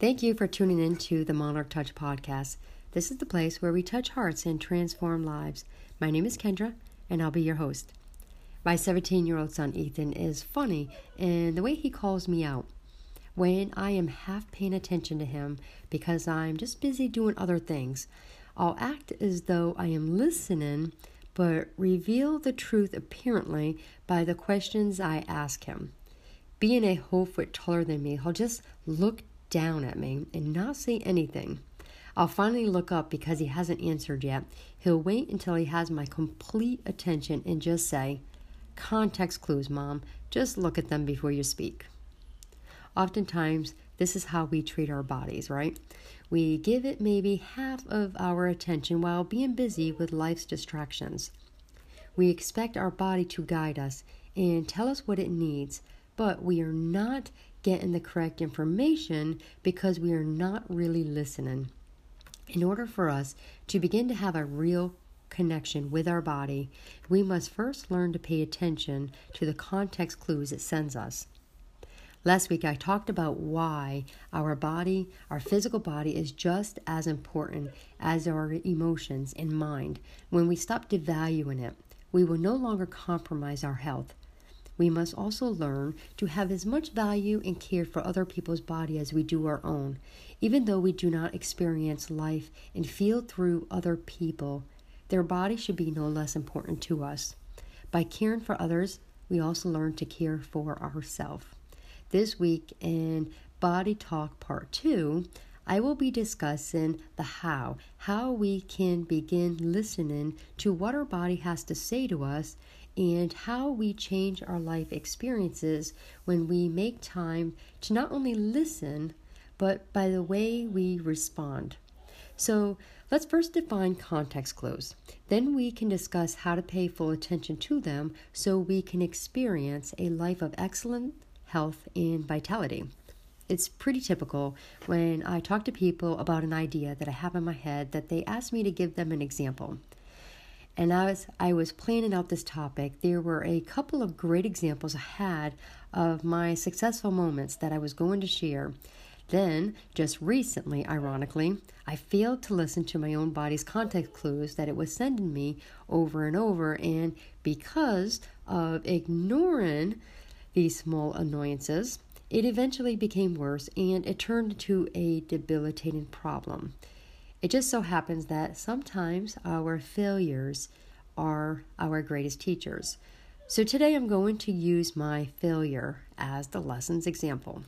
Thank you for tuning in to the Monarch Touch podcast. This is the place where we touch hearts and transform lives. My name is Kendra, and I'll be your host. My 17 year old son Ethan is funny in the way he calls me out. When I am half paying attention to him because I'm just busy doing other things, I'll act as though I am listening, but reveal the truth apparently by the questions I ask him. Being a whole foot taller than me, he'll just look down at me and not say anything. I'll finally look up because he hasn't answered yet. He'll wait until he has my complete attention and just say, Context clues, Mom. Just look at them before you speak. Oftentimes, this is how we treat our bodies, right? We give it maybe half of our attention while being busy with life's distractions. We expect our body to guide us and tell us what it needs, but we are not getting the correct information because we are not really listening. In order for us to begin to have a real connection with our body, we must first learn to pay attention to the context clues it sends us. Last week, I talked about why our body, our physical body, is just as important as our emotions and mind. When we stop devaluing it, we will no longer compromise our health we must also learn to have as much value and care for other people's body as we do our own, even though we do not experience life and feel through other people. Their body should be no less important to us. By caring for others, we also learn to care for ourselves. This week in Body Talk Part 2, I will be discussing the how, how we can begin listening to what our body has to say to us and how we change our life experiences when we make time to not only listen, but by the way we respond. So, let's first define context clues. Then we can discuss how to pay full attention to them so we can experience a life of excellent health and vitality. It's pretty typical when I talk to people about an idea that I have in my head that they ask me to give them an example. And as I was planning out this topic, there were a couple of great examples I had of my successful moments that I was going to share. Then, just recently, ironically, I failed to listen to my own body's context clues that it was sending me over and over, and because of ignoring these small annoyances, it eventually became worse and it turned into a debilitating problem. It just so happens that sometimes our failures are our greatest teachers. So today I'm going to use my failure as the lesson's example.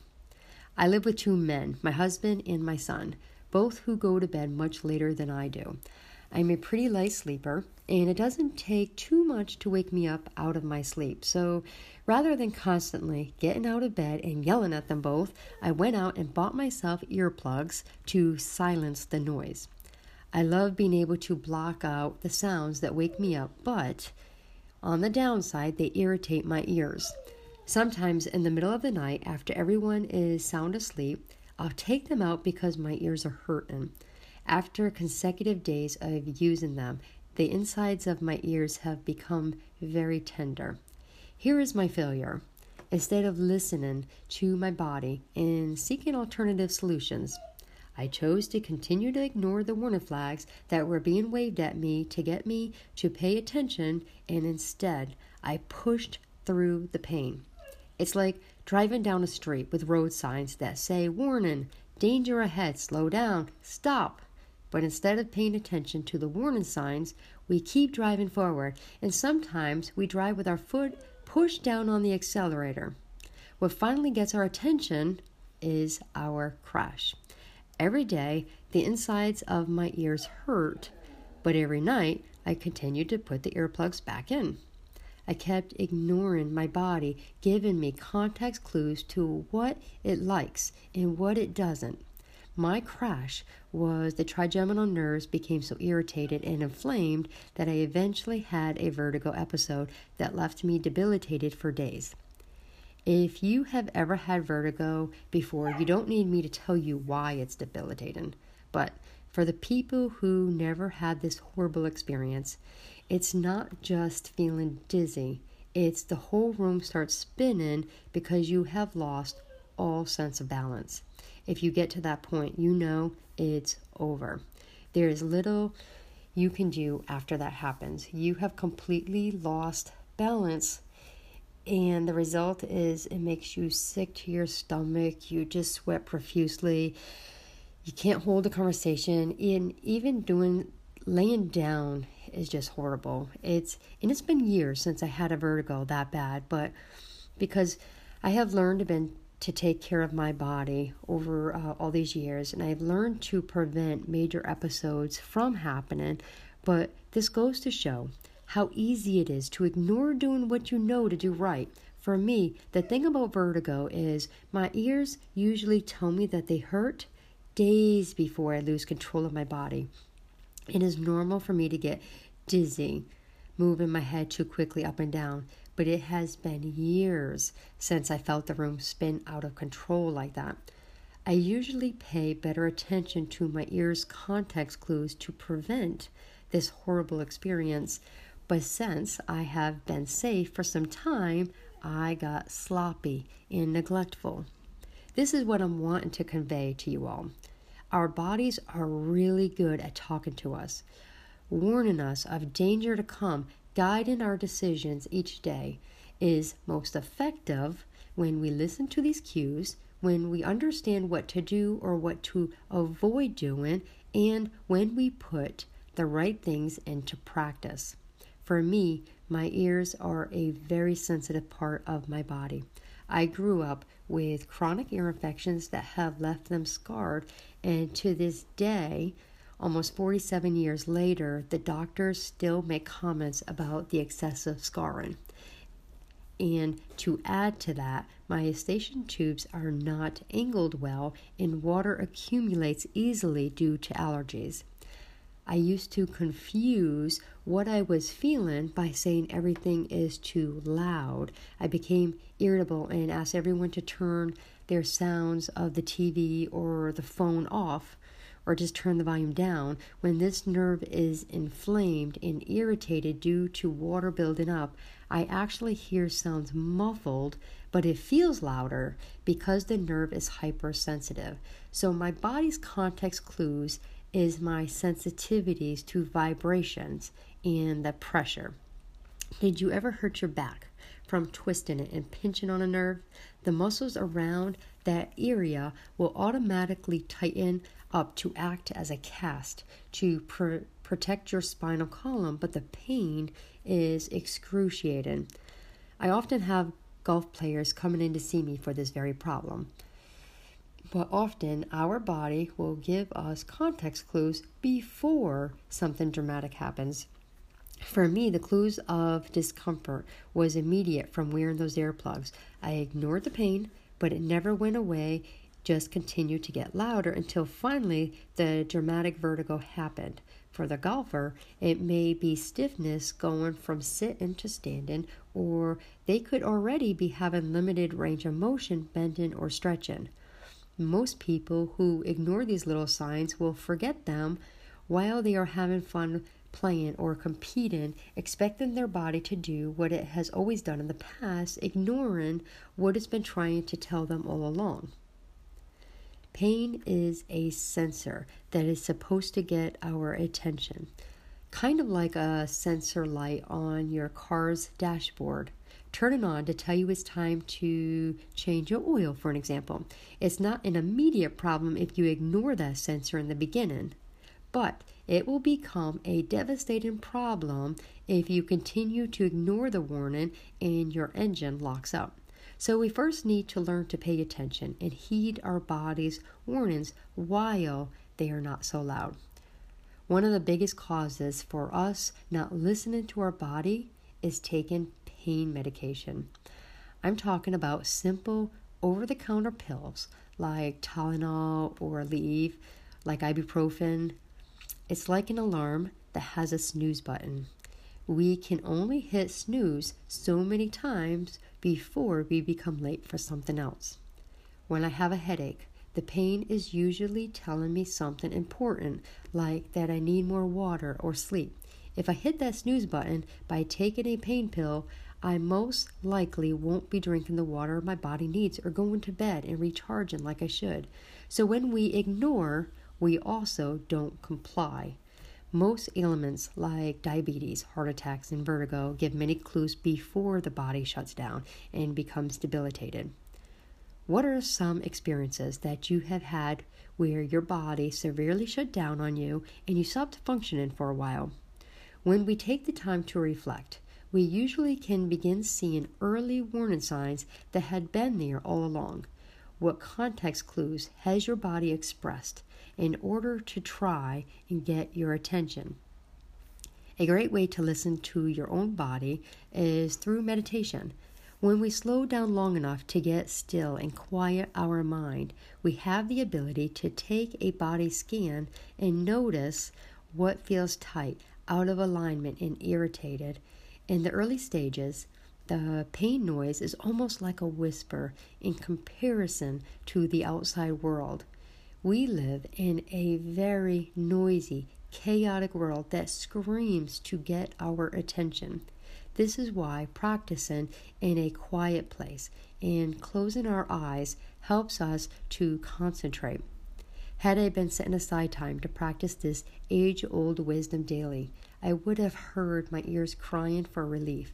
I live with two men, my husband and my son, both who go to bed much later than I do. I'm a pretty light sleeper, and it doesn't take too much to wake me up out of my sleep. So rather than constantly getting out of bed and yelling at them both, I went out and bought myself earplugs to silence the noise. I love being able to block out the sounds that wake me up, but on the downside, they irritate my ears. Sometimes in the middle of the night, after everyone is sound asleep, I'll take them out because my ears are hurting. After consecutive days of using them, the insides of my ears have become very tender. Here is my failure. Instead of listening to my body and seeking alternative solutions, I chose to continue to ignore the warning flags that were being waved at me to get me to pay attention, and instead, I pushed through the pain. It's like driving down a street with road signs that say, Warning, danger ahead, slow down, stop. But instead of paying attention to the warning signs, we keep driving forward, and sometimes we drive with our foot pushed down on the accelerator. What finally gets our attention is our crash. Every day, the insides of my ears hurt, but every night, I continued to put the earplugs back in. I kept ignoring my body, giving me context clues to what it likes and what it doesn't. My crash was the trigeminal nerves became so irritated and inflamed that I eventually had a vertigo episode that left me debilitated for days. If you have ever had vertigo before, you don't need me to tell you why it's debilitating. But for the people who never had this horrible experience, it's not just feeling dizzy, it's the whole room starts spinning because you have lost all sense of balance. If you get to that point, you know it's over. There is little you can do after that happens. You have completely lost balance. And the result is it makes you sick to your stomach. You just sweat profusely. You can't hold a conversation. And even doing laying down is just horrible. It's and it's been years since I had a vertigo that bad, but because I have learned to been to take care of my body over uh, all these years, and I've learned to prevent major episodes from happening. But this goes to show how easy it is to ignore doing what you know to do right. For me, the thing about vertigo is my ears usually tell me that they hurt days before I lose control of my body. It is normal for me to get dizzy, moving my head too quickly up and down, but it has been years since I felt the room spin out of control like that. I usually pay better attention to my ears' context clues to prevent this horrible experience, but since I have been safe for some time, I got sloppy and neglectful. This is what I'm wanting to convey to you all. Our bodies are really good at talking to us, warning us of danger to come, guiding our decisions each day. Is most effective when we listen to these cues, when we understand what to do or what to avoid doing, and when we put the right things into practice. For me, my ears are a very sensitive part of my body. I grew up with chronic ear infections that have left them scarred, and to this day, almost 47 years later, the doctors still make comments about the excessive scarring. And to add to that, my eustachian tubes are not angled well, and water accumulates easily due to allergies. I used to confuse what I was feeling by saying everything is too loud. I became irritable and asked everyone to turn their sounds of the TV or the phone off or just turn the volume down. When this nerve is inflamed and irritated due to water building up, I actually hear sounds muffled, but it feels louder because the nerve is hypersensitive. So my body's context clues is my sensitivities to vibrations and the pressure. Did you ever hurt your back from twisting it and pinching on a nerve? The muscles around that area will automatically tighten up to act as a cast to pr- protect your spinal column, but the pain is excruciating. I often have golf players coming in to see me for this very problem but often our body will give us context clues before something dramatic happens. For me, the clues of discomfort was immediate from wearing those earplugs. I ignored the pain, but it never went away, just continued to get louder until finally the dramatic vertigo happened. For the golfer, it may be stiffness going from sitting to standing, or they could already be having limited range of motion, bending, or stretching. Most people who ignore these little signs will forget them while they are having fun playing or competing, expecting their body to do what it has always done in the past, ignoring what it's been trying to tell them all along. Pain is a sensor that is supposed to get our attention, kind of like a sensor light on your car's dashboard turn it on to tell you it's time to change your oil, for an example. It's not an immediate problem if you ignore that sensor in the beginning, but it will become a devastating problem if you continue to ignore the warning and your engine locks up. So, we first need to learn to pay attention and heed our body's warnings while they are not so loud. One of the biggest causes for us not listening to our body is taking pain medication. I'm talking about simple over the counter pills like Tylenol or Aleve, like ibuprofen. It's like an alarm that has a snooze button. We can only hit snooze so many times before we become late for something else. When I have a headache, The pain is usually telling me something important, like that I need more water or sleep. If I hit that snooze button by taking a pain pill, I most likely won't be drinking the water my body needs or going to bed and recharging like I should. So when we ignore, we also don't comply. Most ailments like diabetes, heart attacks, and vertigo give many clues before the body shuts down and becomes debilitated. What are some experiences that you have had where your body severely shut down on you and you stopped functioning for a while? When we take the time to reflect, we usually can begin seeing early warning signs that had been there all along. What context clues has your body expressed in order to try and get your attention. A great way to listen to your own body is through meditation. When we slow down long enough to get still and quiet our mind, we have the ability to take a body scan and notice what feels tight, out of alignment, and irritated. In the early stages, the pain noise is almost like a whisper in comparison to the outside world. We live in a very noisy, chaotic world that screams to get our attention. This is why practicing in a quiet place and closing our eyes helps us to concentrate. Had I been setting aside time to practice this age old wisdom daily, I would have heard my ears crying for relief,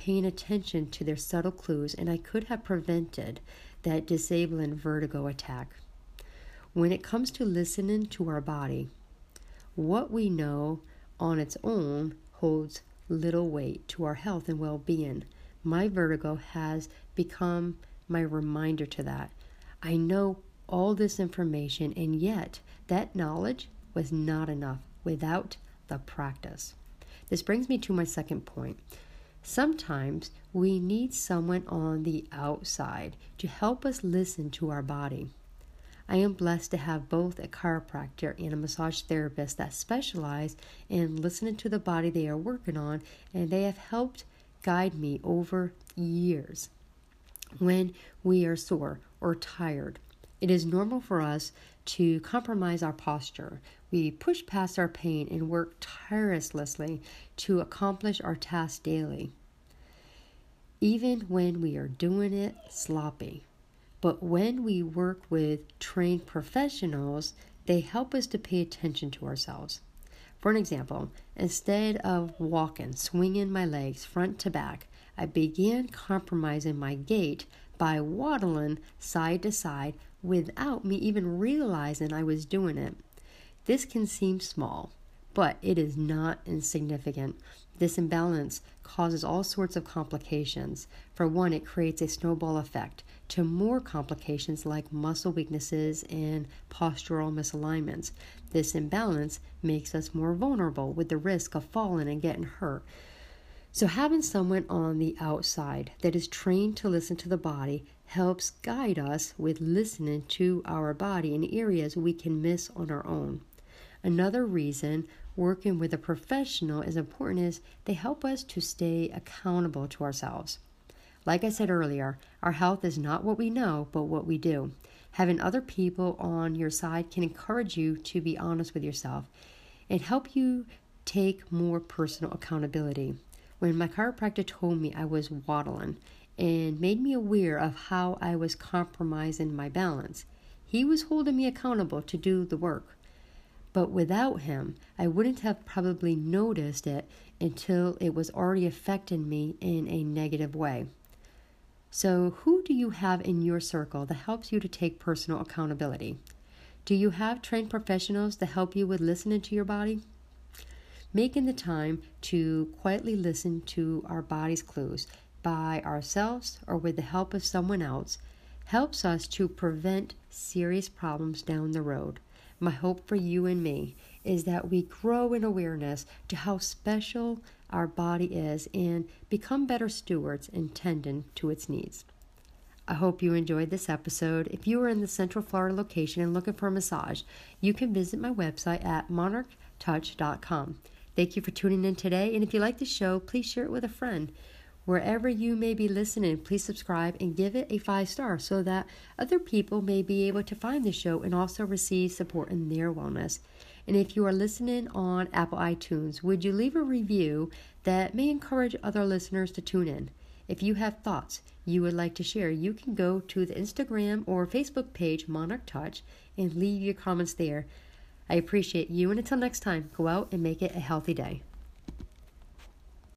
paying attention to their subtle clues, and I could have prevented that disabling vertigo attack. When it comes to listening to our body, what we know on its own holds little weight to our health and well being. My vertigo has become my reminder to that. I know all this information, and yet that knowledge was not enough without the practice. This brings me to my second point. Sometimes we need someone on the outside to help us listen to our body. I am blessed to have both a chiropractor and a massage therapist that specialize in listening to the body they are working on, and they have helped guide me over years. When we are sore or tired, it is normal for us to compromise our posture. We push past our pain and work tirelessly to accomplish our task daily, even when we are doing it sloppy. But when we work with trained professionals, they help us to pay attention to ourselves. For an example, instead of walking, swinging my legs front to back, I began compromising my gait by waddling side to side without me even realizing I was doing it. This can seem small, but it is not insignificant. This imbalance causes all sorts of complications. For one, it creates a snowball effect to more complications like muscle weaknesses and postural misalignments. This imbalance makes us more vulnerable with the risk of falling and getting hurt. So, having someone on the outside that is trained to listen to the body helps guide us with listening to our body in areas we can miss on our own. Another reason working with a professional is important is they help us to stay accountable to ourselves. Like I said earlier, our health is not what we know, but what we do. Having other people on your side can encourage you to be honest with yourself and help you take more personal accountability. When my chiropractor told me I was waddling and made me aware of how I was compromising my balance, he was holding me accountable to do the work. But without him, I wouldn't have probably noticed it until it was already affecting me in a negative way. So, who do you have in your circle that helps you to take personal accountability? Do you have trained professionals to help you with listening to your body? Making the time to quietly listen to our body's clues by ourselves or with the help of someone else helps us to prevent serious problems down the road. My hope for you and me is that we grow in awareness to how special our body is and become better stewards in tending to its needs. I hope you enjoyed this episode. If you are in the Central Florida location and looking for a massage, you can visit my website at monarchtouch.com. Thank you for tuning in today, and if you like the show, please share it with a friend. Wherever you may be listening, please subscribe and give it a five star so that other people may be able to find the show and also receive support in their wellness. And if you are listening on Apple iTunes, would you leave a review that may encourage other listeners to tune in? If you have thoughts you would like to share, you can go to the Instagram or Facebook page Monarch Touch and leave your comments there. I appreciate you, and until next time, go out and make it a healthy day.